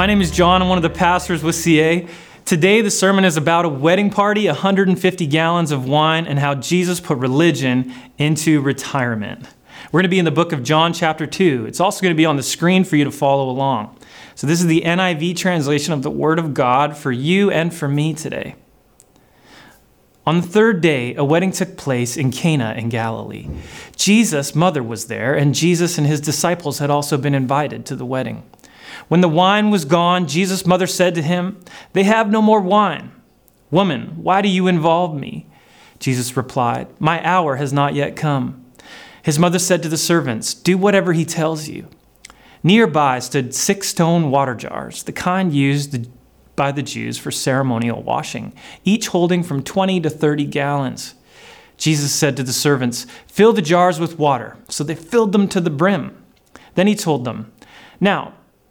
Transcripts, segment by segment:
My name is John. I'm one of the pastors with CA. Today, the sermon is about a wedding party, 150 gallons of wine, and how Jesus put religion into retirement. We're going to be in the book of John, chapter 2. It's also going to be on the screen for you to follow along. So, this is the NIV translation of the Word of God for you and for me today. On the third day, a wedding took place in Cana in Galilee. Jesus' mother was there, and Jesus and his disciples had also been invited to the wedding. When the wine was gone, Jesus' mother said to him, They have no more wine. Woman, why do you involve me? Jesus replied, My hour has not yet come. His mother said to the servants, Do whatever he tells you. Nearby stood six stone water jars, the kind used by the Jews for ceremonial washing, each holding from 20 to 30 gallons. Jesus said to the servants, Fill the jars with water. So they filled them to the brim. Then he told them, Now,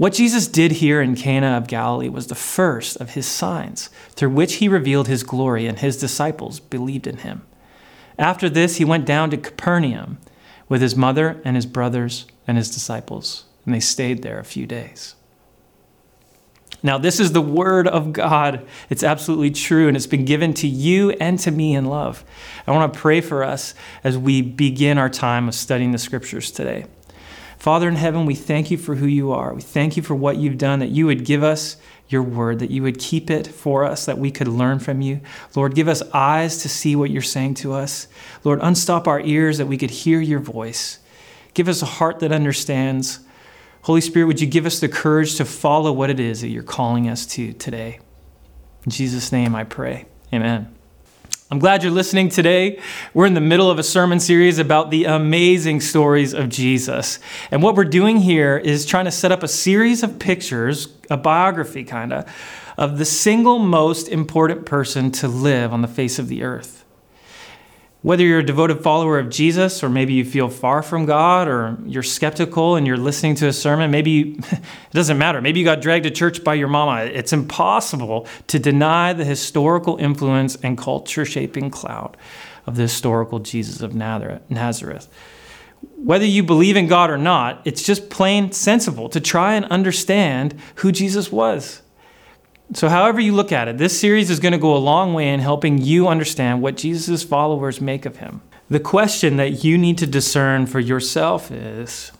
What Jesus did here in Cana of Galilee was the first of his signs, through which he revealed his glory, and his disciples believed in him. After this, he went down to Capernaum with his mother and his brothers and his disciples, and they stayed there a few days. Now, this is the word of God. It's absolutely true, and it's been given to you and to me in love. I want to pray for us as we begin our time of studying the scriptures today. Father in heaven, we thank you for who you are. We thank you for what you've done, that you would give us your word, that you would keep it for us, that we could learn from you. Lord, give us eyes to see what you're saying to us. Lord, unstop our ears that we could hear your voice. Give us a heart that understands. Holy Spirit, would you give us the courage to follow what it is that you're calling us to today? In Jesus' name I pray. Amen. I'm glad you're listening today. We're in the middle of a sermon series about the amazing stories of Jesus. And what we're doing here is trying to set up a series of pictures, a biography kind of, of the single most important person to live on the face of the earth. Whether you're a devoted follower of Jesus, or maybe you feel far from God, or you're skeptical and you're listening to a sermon, maybe you, it doesn't matter. Maybe you got dragged to church by your mama. It's impossible to deny the historical influence and culture shaping cloud of the historical Jesus of Nazareth. Whether you believe in God or not, it's just plain sensible to try and understand who Jesus was. So, however you look at it, this series is going to go a long way in helping you understand what Jesus' followers make of him. The question that you need to discern for yourself is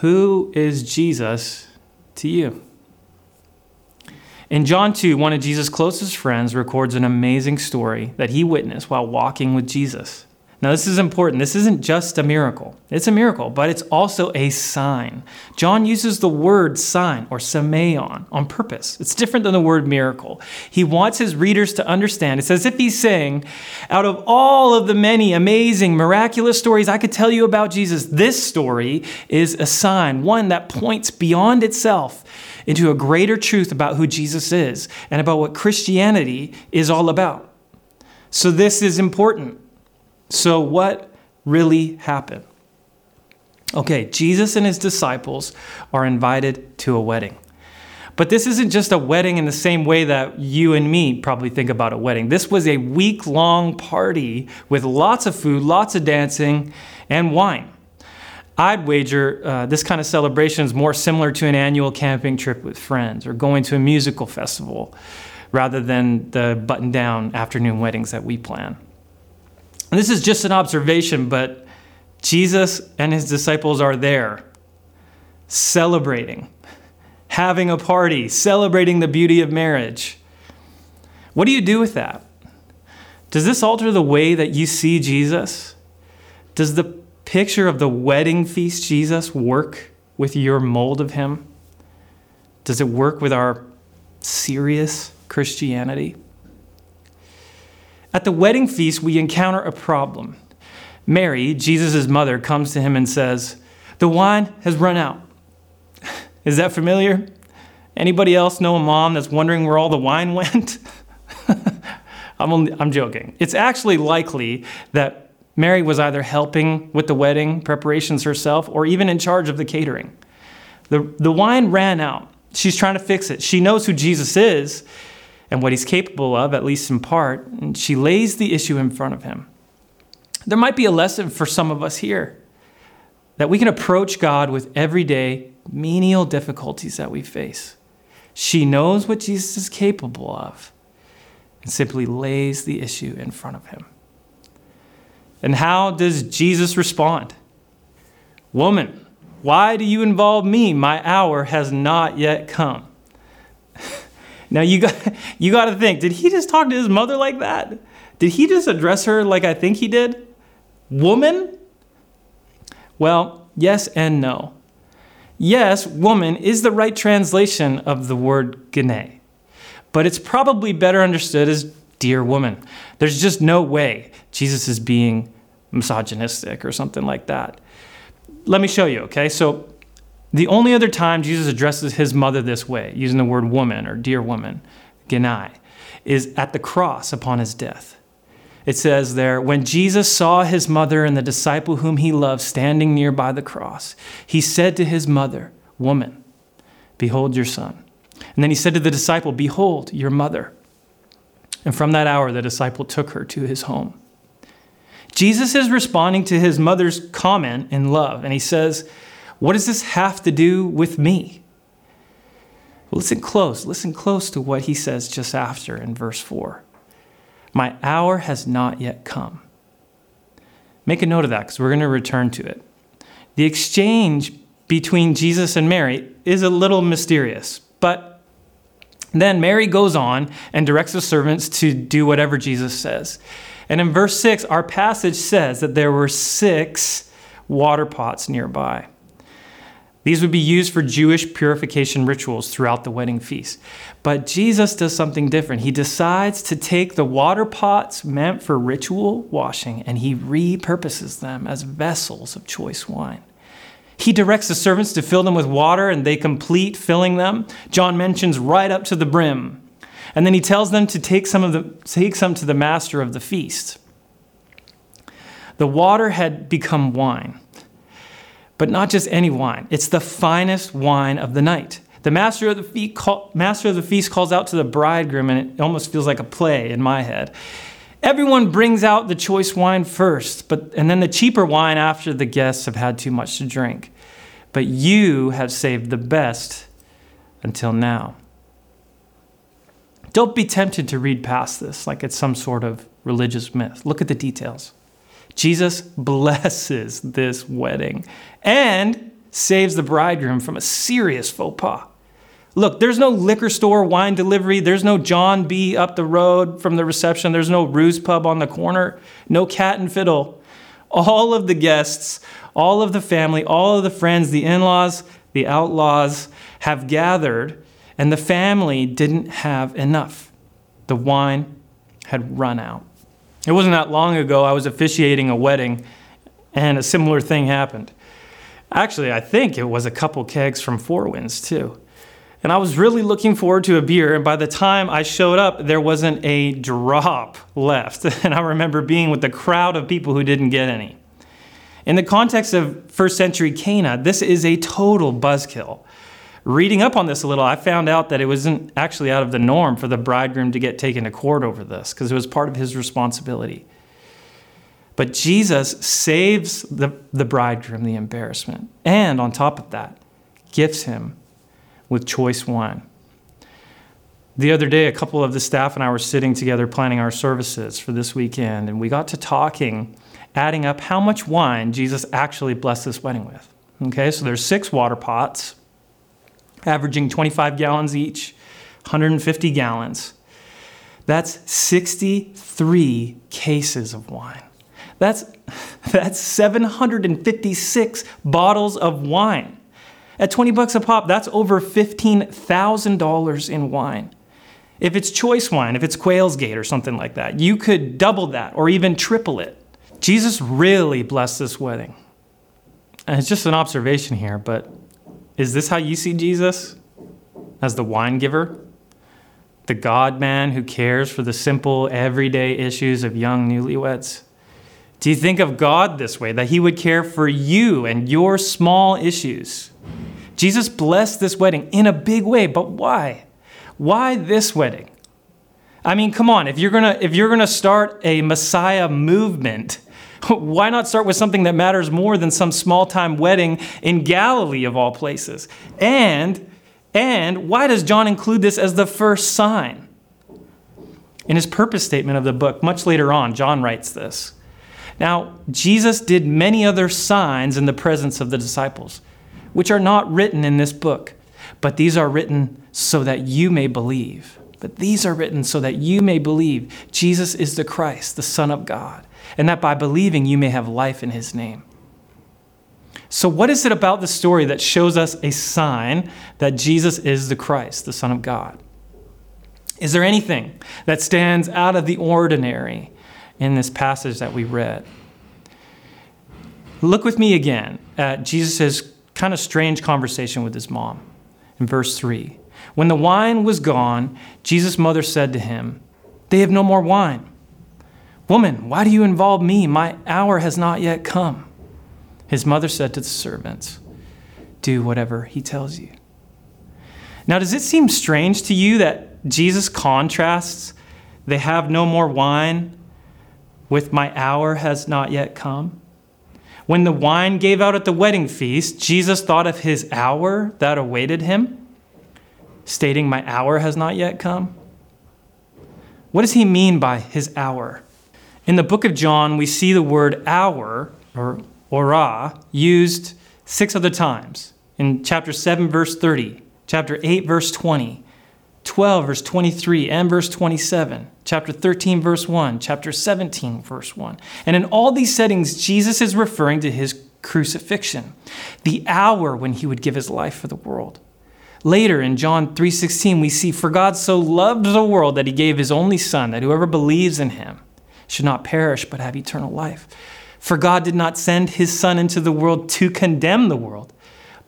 who is Jesus to you? In John 2, one of Jesus' closest friends records an amazing story that he witnessed while walking with Jesus. Now, this is important. This isn't just a miracle. It's a miracle, but it's also a sign. John uses the word sign or semeion on purpose. It's different than the word miracle. He wants his readers to understand. It's as if he's saying, out of all of the many amazing, miraculous stories I could tell you about Jesus, this story is a sign, one that points beyond itself into a greater truth about who Jesus is and about what Christianity is all about. So, this is important. So, what really happened? Okay, Jesus and his disciples are invited to a wedding. But this isn't just a wedding in the same way that you and me probably think about a wedding. This was a week long party with lots of food, lots of dancing, and wine. I'd wager uh, this kind of celebration is more similar to an annual camping trip with friends or going to a musical festival rather than the button down afternoon weddings that we plan. And this is just an observation, but Jesus and his disciples are there celebrating, having a party, celebrating the beauty of marriage. What do you do with that? Does this alter the way that you see Jesus? Does the picture of the wedding feast Jesus work with your mold of him? Does it work with our serious Christianity? At the wedding feast, we encounter a problem. Mary, Jesus' mother, comes to him and says, The wine has run out. Is that familiar? Anybody else know a mom that's wondering where all the wine went? I'm, only, I'm joking. It's actually likely that Mary was either helping with the wedding preparations herself or even in charge of the catering. The, the wine ran out. She's trying to fix it. She knows who Jesus is and what he's capable of, at least in part, and she lays the issue in front of him. There might be a lesson for some of us here that we can approach God with everyday menial difficulties that we face. She knows what Jesus is capable of and simply lays the issue in front of him. And how does Jesus respond? Woman, why do you involve me? My hour has not yet come. Now you got you got to think, did he just talk to his mother like that? Did he just address her like I think he did? Woman? Well, yes and no. Yes, woman is the right translation of the word gene, but it's probably better understood as dear woman. There's just no way Jesus is being misogynistic or something like that. Let me show you, okay? So, the only other time Jesus addresses his mother this way, using the word woman or dear woman, genai, is at the cross upon his death. It says there, when Jesus saw his mother and the disciple whom he loved standing near by the cross, he said to his mother, Woman, behold your son. And then he said to the disciple, Behold your mother. And from that hour, the disciple took her to his home. Jesus is responding to his mother's comment in love, and he says, What does this have to do with me? Listen close. Listen close to what he says just after in verse 4. My hour has not yet come. Make a note of that because we're going to return to it. The exchange between Jesus and Mary is a little mysterious, but then Mary goes on and directs the servants to do whatever Jesus says. And in verse 6, our passage says that there were six water pots nearby. These would be used for Jewish purification rituals throughout the wedding feast. But Jesus does something different. He decides to take the water pots meant for ritual washing and he repurposes them as vessels of choice wine. He directs the servants to fill them with water and they complete filling them. John mentions right up to the brim. And then he tells them to take some of the take some to the master of the feast. The water had become wine but not just any wine. It's the finest wine of the night. The master of the, feast, call, master of the feast calls out to the bridegroom, and it almost feels like a play in my head. Everyone brings out the choice wine first, but, and then the cheaper wine after the guests have had too much to drink. But you have saved the best until now. Don't be tempted to read past this like it's some sort of religious myth. Look at the details. Jesus blesses this wedding and saves the bridegroom from a serious faux pas. Look, there's no liquor store wine delivery. There's no John B. up the road from the reception. There's no Ruse Pub on the corner. No cat and fiddle. All of the guests, all of the family, all of the friends, the in laws, the outlaws have gathered, and the family didn't have enough. The wine had run out. It wasn't that long ago I was officiating a wedding and a similar thing happened. Actually, I think it was a couple kegs from Four Winds too. And I was really looking forward to a beer, and by the time I showed up, there wasn't a drop left. And I remember being with the crowd of people who didn't get any. In the context of first century Cana, this is a total buzzkill reading up on this a little, I found out that it wasn't actually out of the norm for the bridegroom to get taken to court over this because it was part of his responsibility. But Jesus saves the, the bridegroom the embarrassment. And on top of that, gifts him with choice wine. The other day, a couple of the staff and I were sitting together planning our services for this weekend, and we got to talking, adding up how much wine Jesus actually blessed this wedding with. Okay, so there's six water pots averaging 25 gallons each, 150 gallons. That's 63 cases of wine. That's, that's 756 bottles of wine. At 20 bucks a pop, that's over $15,000 in wine. If it's choice wine, if it's Quail's Gate or something like that, you could double that or even triple it. Jesus really blessed this wedding. And it's just an observation here, but is this how you see Jesus? As the wine giver? the God man who cares for the simple, everyday issues of young newlyweds? Do you think of God this way, that He would care for you and your small issues? Jesus blessed this wedding in a big way, but why? Why this wedding? I mean, come on, if you're gonna if you're gonna start a Messiah movement, why not start with something that matters more than some small-time wedding in Galilee of all places? And and why does John include this as the first sign? In his purpose statement of the book, much later on, John writes this. Now, Jesus did many other signs in the presence of the disciples, which are not written in this book, but these are written so that you may believe. But these are written so that you may believe Jesus is the Christ, the Son of God, and that by believing you may have life in his name. So, what is it about the story that shows us a sign that Jesus is the Christ, the Son of God? Is there anything that stands out of the ordinary in this passage that we read? Look with me again at Jesus' kind of strange conversation with his mom in verse 3. When the wine was gone, Jesus' mother said to him, They have no more wine. Woman, why do you involve me? My hour has not yet come. His mother said to the servants, Do whatever he tells you. Now, does it seem strange to you that Jesus contrasts, they have no more wine, with my hour has not yet come? When the wine gave out at the wedding feast, Jesus thought of his hour that awaited him, stating, My hour has not yet come. What does he mean by his hour? In the book of John, we see the word hour, or ora, used six other times in chapter 7, verse 30, chapter 8, verse 20, 12, verse 23, and verse 27, chapter 13, verse 1, chapter 17, verse 1. And in all these settings, Jesus is referring to his crucifixion, the hour when he would give his life for the world. Later in John 3:16 we see for God so loved the world that he gave his only son that whoever believes in him should not perish but have eternal life. For God did not send his Son into the world to condemn the world,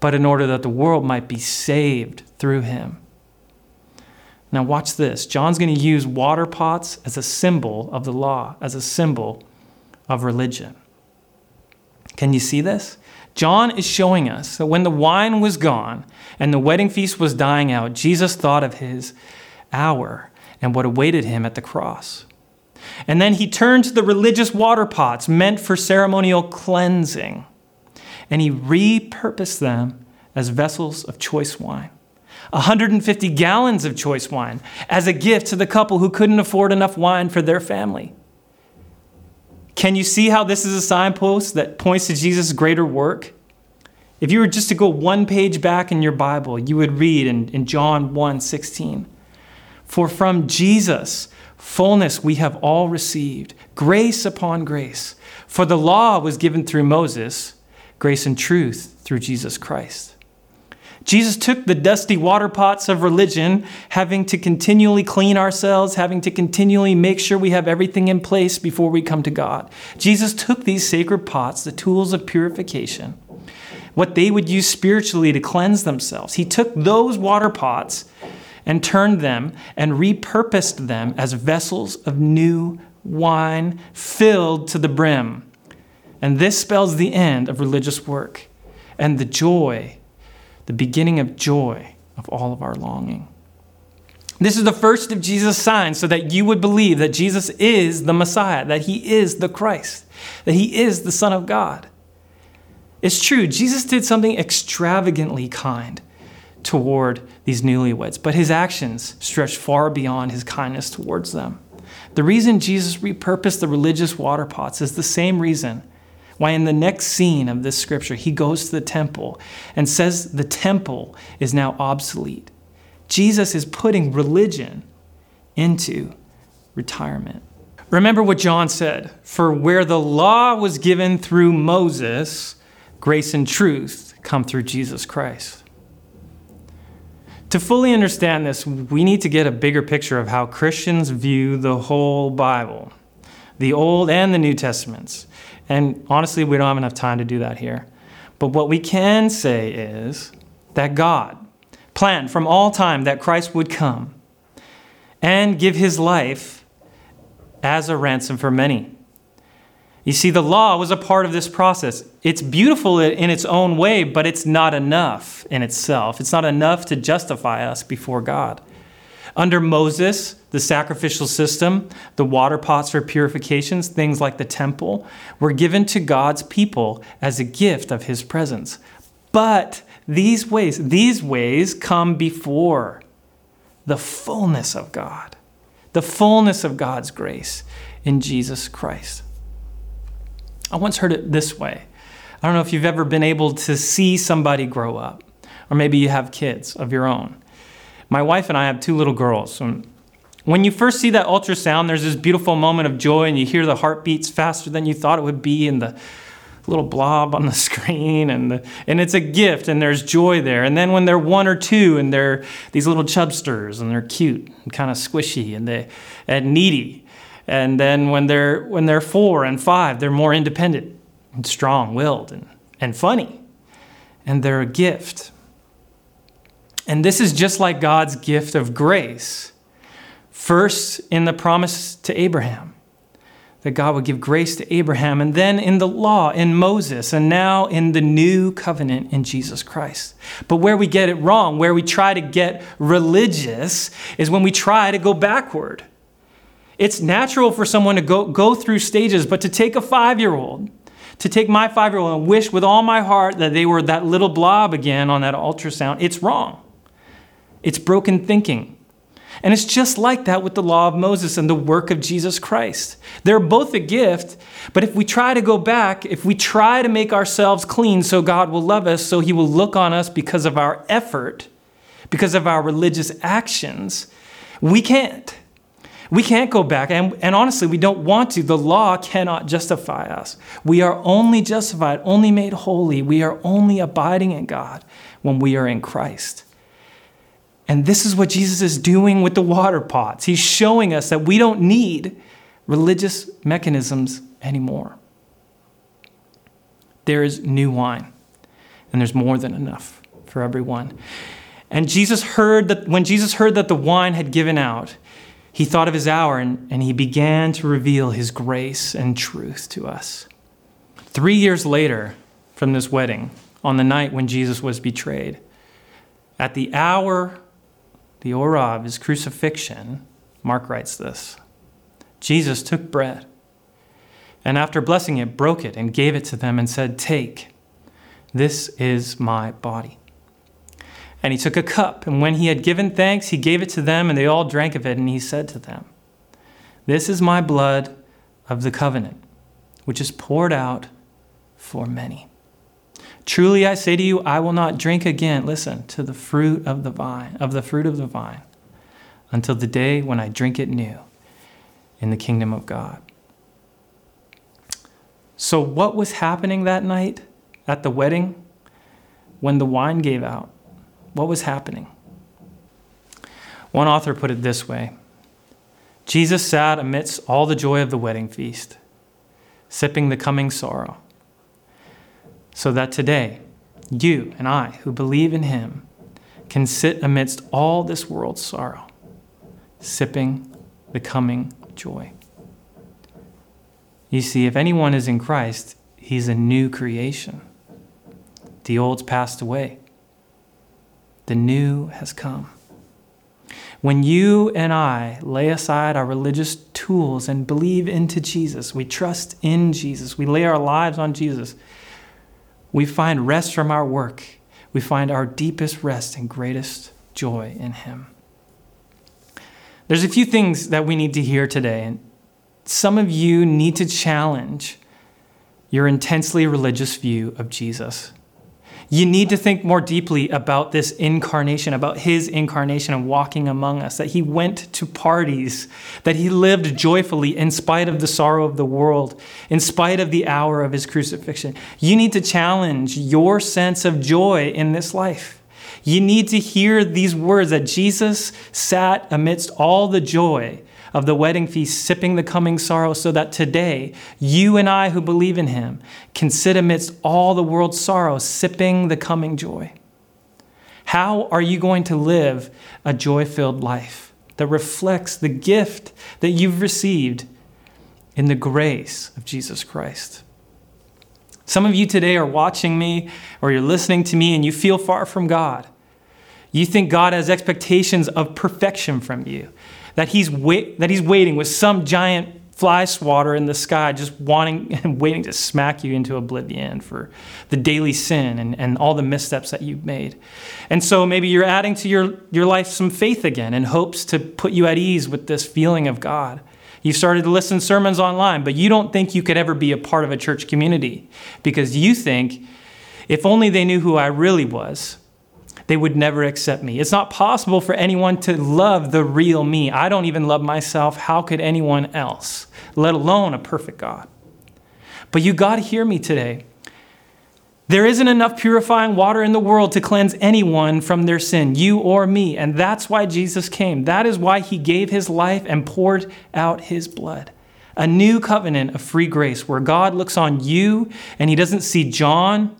but in order that the world might be saved through him. Now, watch this. John's going to use water pots as a symbol of the law, as a symbol of religion. Can you see this? John is showing us that when the wine was gone and the wedding feast was dying out, Jesus thought of his hour and what awaited him at the cross. And then he turned to the religious water pots meant for ceremonial cleansing, and he repurposed them as vessels of choice wine. 150 gallons of choice wine as a gift to the couple who couldn't afford enough wine for their family. Can you see how this is a signpost that points to Jesus' greater work? If you were just to go one page back in your Bible, you would read in, in John 1 16. For from Jesus, Fullness we have all received, grace upon grace. For the law was given through Moses, grace and truth through Jesus Christ. Jesus took the dusty water pots of religion, having to continually clean ourselves, having to continually make sure we have everything in place before we come to God. Jesus took these sacred pots, the tools of purification, what they would use spiritually to cleanse themselves. He took those water pots and turned them and repurposed them as vessels of new wine filled to the brim. And this spells the end of religious work and the joy, the beginning of joy of all of our longing. This is the first of Jesus' signs so that you would believe that Jesus is the Messiah, that he is the Christ, that he is the Son of God. It's true, Jesus did something extravagantly kind toward these newlyweds, but his actions stretched far beyond his kindness towards them. The reason Jesus repurposed the religious water pots is the same reason why, in the next scene of this scripture, he goes to the temple and says the temple is now obsolete. Jesus is putting religion into retirement. Remember what John said For where the law was given through Moses, grace and truth come through Jesus Christ. To fully understand this, we need to get a bigger picture of how Christians view the whole Bible, the Old and the New Testaments. And honestly, we don't have enough time to do that here. But what we can say is that God planned from all time that Christ would come. and give his life as a ransom for many. You see, the law was a part of this process. It's beautiful in its own way, but it's not enough in itself. It's not enough to justify us before God. Under Moses, the sacrificial system, the water pots for purifications, things like the temple, were given to God's people as a gift of his presence. But these ways, these ways come before the fullness of God, the fullness of God's grace in Jesus Christ. I once heard it this way. I don't know if you've ever been able to see somebody grow up, or maybe you have kids of your own. My wife and I have two little girls. When you first see that ultrasound, there's this beautiful moment of joy, and you hear the heartbeats faster than you thought it would be, and the little blob on the screen, and, the, and it's a gift, and there's joy there. And then when they're one or two, and they're these little chubsters, and they're cute and kind of squishy and, they, and needy, and then when they're when they're four and five, they're more independent and strong-willed and, and funny. And they're a gift. And this is just like God's gift of grace. First in the promise to Abraham that God would give grace to Abraham, and then in the law in Moses, and now in the new covenant in Jesus Christ. But where we get it wrong, where we try to get religious, is when we try to go backward. It's natural for someone to go, go through stages, but to take a five year old, to take my five year old and wish with all my heart that they were that little blob again on that ultrasound, it's wrong. It's broken thinking. And it's just like that with the law of Moses and the work of Jesus Christ. They're both a gift, but if we try to go back, if we try to make ourselves clean so God will love us, so he will look on us because of our effort, because of our religious actions, we can't. We can't go back, and, and honestly, we don't want to. The law cannot justify us. We are only justified, only made holy. We are only abiding in God when we are in Christ. And this is what Jesus is doing with the water pots. He's showing us that we don't need religious mechanisms anymore. There is new wine, and there's more than enough for everyone. And Jesus heard that when Jesus heard that the wine had given out, he thought of his hour and, and he began to reveal his grace and truth to us. Three years later from this wedding, on the night when Jesus was betrayed, at the hour, the hora of his crucifixion, Mark writes this Jesus took bread and after blessing it, broke it and gave it to them and said, Take, this is my body. And he took a cup, and when he had given thanks, he gave it to them, and they all drank of it. And he said to them, This is my blood of the covenant, which is poured out for many. Truly I say to you, I will not drink again, listen, to the fruit of the vine, of the fruit of the vine, until the day when I drink it new in the kingdom of God. So, what was happening that night at the wedding when the wine gave out? What was happening? One author put it this way Jesus sat amidst all the joy of the wedding feast, sipping the coming sorrow, so that today, you and I, who believe in him, can sit amidst all this world's sorrow, sipping the coming joy. You see, if anyone is in Christ, he's a new creation. The old's passed away the new has come. When you and I lay aside our religious tools and believe into Jesus, we trust in Jesus, we lay our lives on Jesus, we find rest from our work. We find our deepest rest and greatest joy in Him. There's a few things that we need to hear today, and some of you need to challenge your intensely religious view of Jesus. You need to think more deeply about this incarnation, about his incarnation and walking among us, that he went to parties, that he lived joyfully in spite of the sorrow of the world, in spite of the hour of his crucifixion. You need to challenge your sense of joy in this life. You need to hear these words that Jesus sat amidst all the joy of the wedding feast, sipping the coming sorrow, so that today you and I who believe in him can sit amidst all the world's sorrow, sipping the coming joy. How are you going to live a joy filled life? that reflects the gift that you've received in the grace of Jesus Christ. Some of you today are watching me or you're listening to me and you feel far from God. You think God has expectations of perfection from you, that He's, wait, that he's waiting with some giant fly swatter in the sky, just wanting and waiting to smack you into oblivion for the daily sin and, and all the missteps that you've made. And so maybe you're adding to your, your life some faith again in hopes to put you at ease with this feeling of God. You've started to listen to sermons online, but you don't think you could ever be a part of a church community because you think if only they knew who I really was, they would never accept me. It's not possible for anyone to love the real me. I don't even love myself. How could anyone else, let alone a perfect God? But you got to hear me today. There isn't enough purifying water in the world to cleanse anyone from their sin, you or me. And that's why Jesus came. That is why he gave his life and poured out his blood. A new covenant of free grace where God looks on you and he doesn't see John.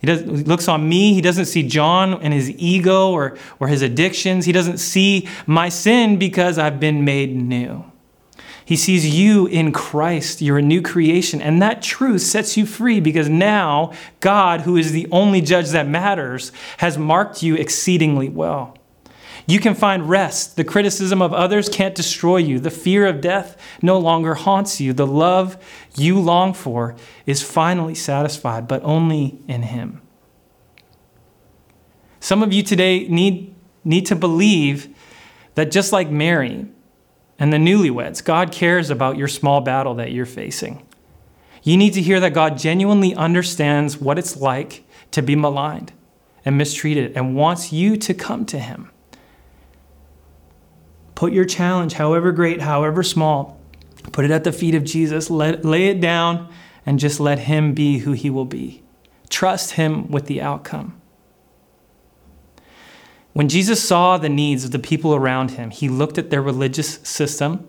He, does, he looks on me. He doesn't see John and his ego or, or his addictions. He doesn't see my sin because I've been made new. He sees you in Christ. You're a new creation. And that truth sets you free because now God, who is the only judge that matters, has marked you exceedingly well. You can find rest. The criticism of others can't destroy you. The fear of death no longer haunts you. The love you long for is finally satisfied, but only in Him. Some of you today need, need to believe that just like Mary, and the newlyweds, God cares about your small battle that you're facing. You need to hear that God genuinely understands what it's like to be maligned and mistreated and wants you to come to Him. Put your challenge, however great, however small, put it at the feet of Jesus, let, lay it down, and just let Him be who He will be. Trust Him with the outcome. When Jesus saw the needs of the people around him, he looked at their religious system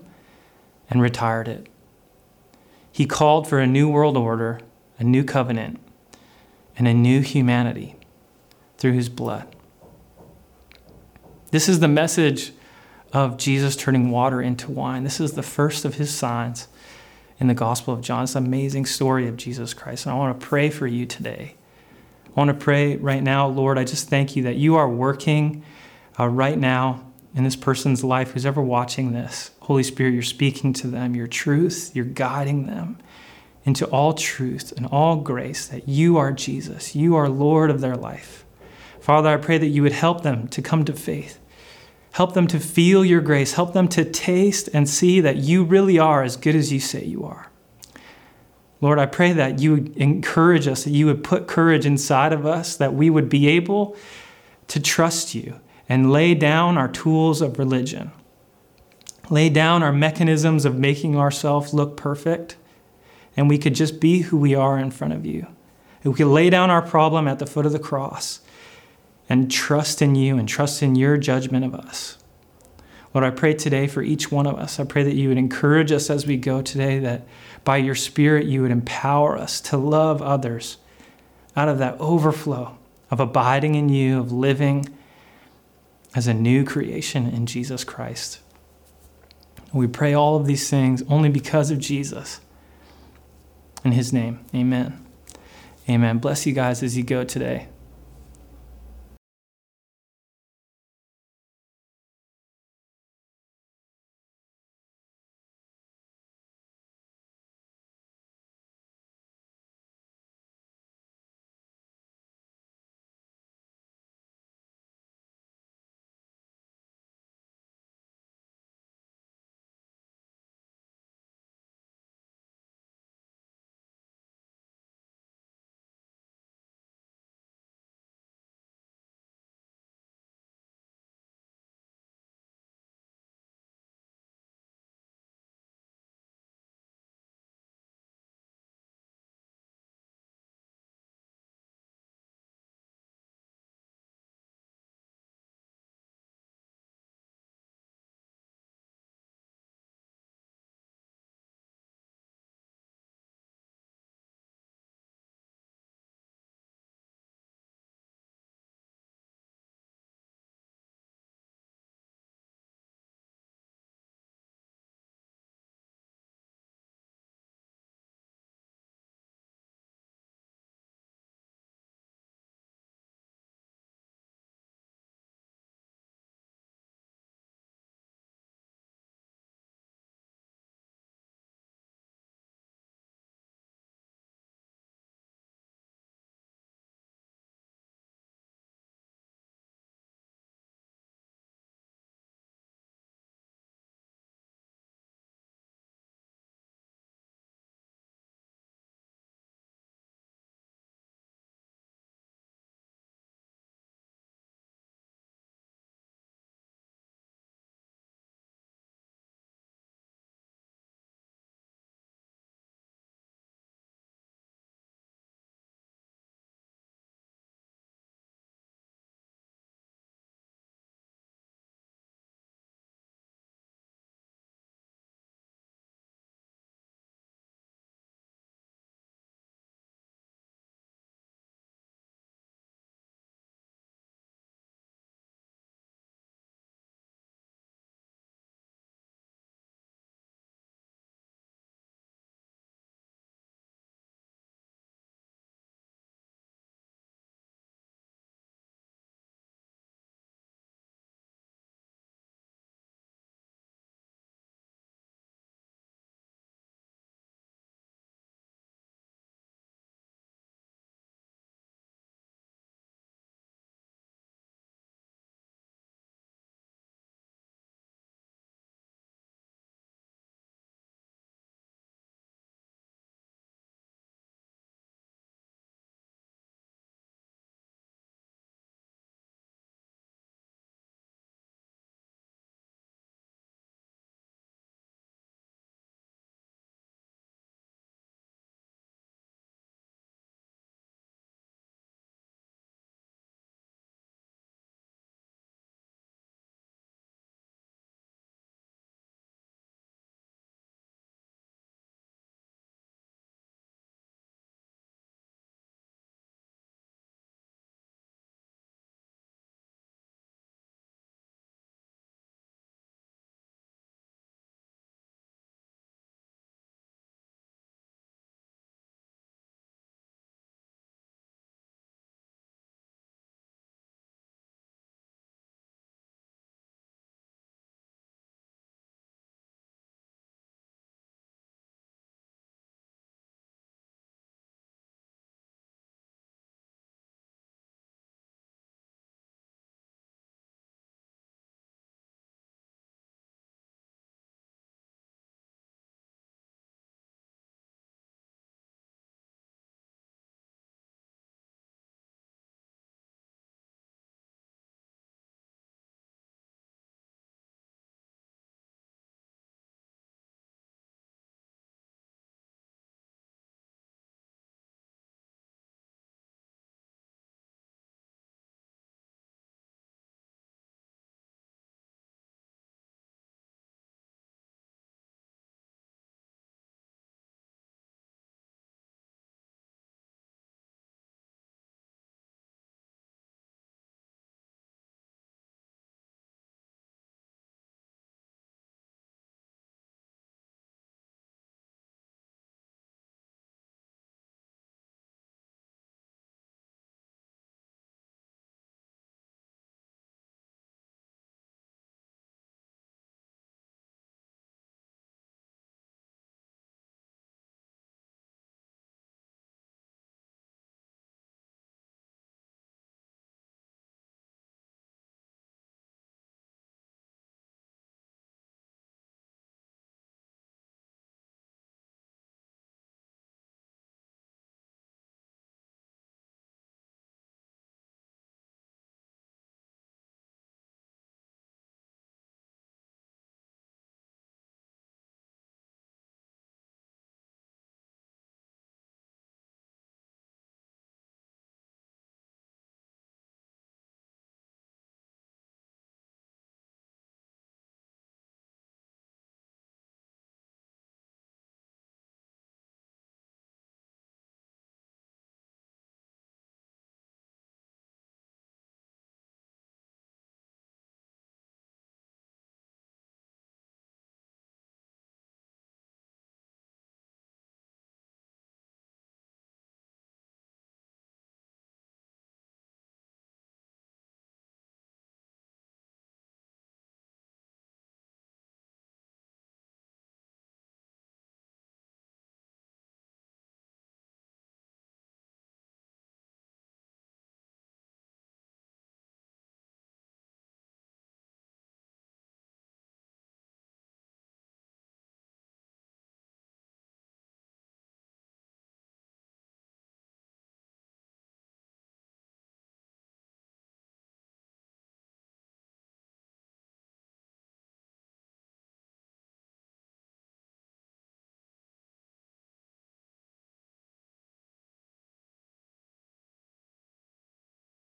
and retired it. He called for a new world order, a new covenant, and a new humanity through his blood. This is the message of Jesus turning water into wine. This is the first of his signs in the Gospel of John. It's an amazing story of Jesus Christ. And I want to pray for you today I want to pray right now, Lord, I just thank you that you are working uh, right now in this person's life who's ever watching this. Holy Spirit, you're speaking to them, your truth, you're guiding them into all truth and all grace that you are Jesus, you are Lord of their life. Father, I pray that you would help them to come to faith. Help them to feel your grace. Help them to taste and see that you really are as good as you say you are. Lord, I pray that you would encourage us, that you would put courage inside of us, that we would be able to trust you and lay down our tools of religion, lay down our mechanisms of making ourselves look perfect, and we could just be who we are in front of you. We could lay down our problem at the foot of the cross and trust in you and trust in your judgment of us. Lord, I pray today for each one of us. I pray that you would encourage us as we go today, that by your Spirit you would empower us to love others out of that overflow of abiding in you, of living as a new creation in Jesus Christ. We pray all of these things only because of Jesus. In his name, amen. Amen. Bless you guys as you go today.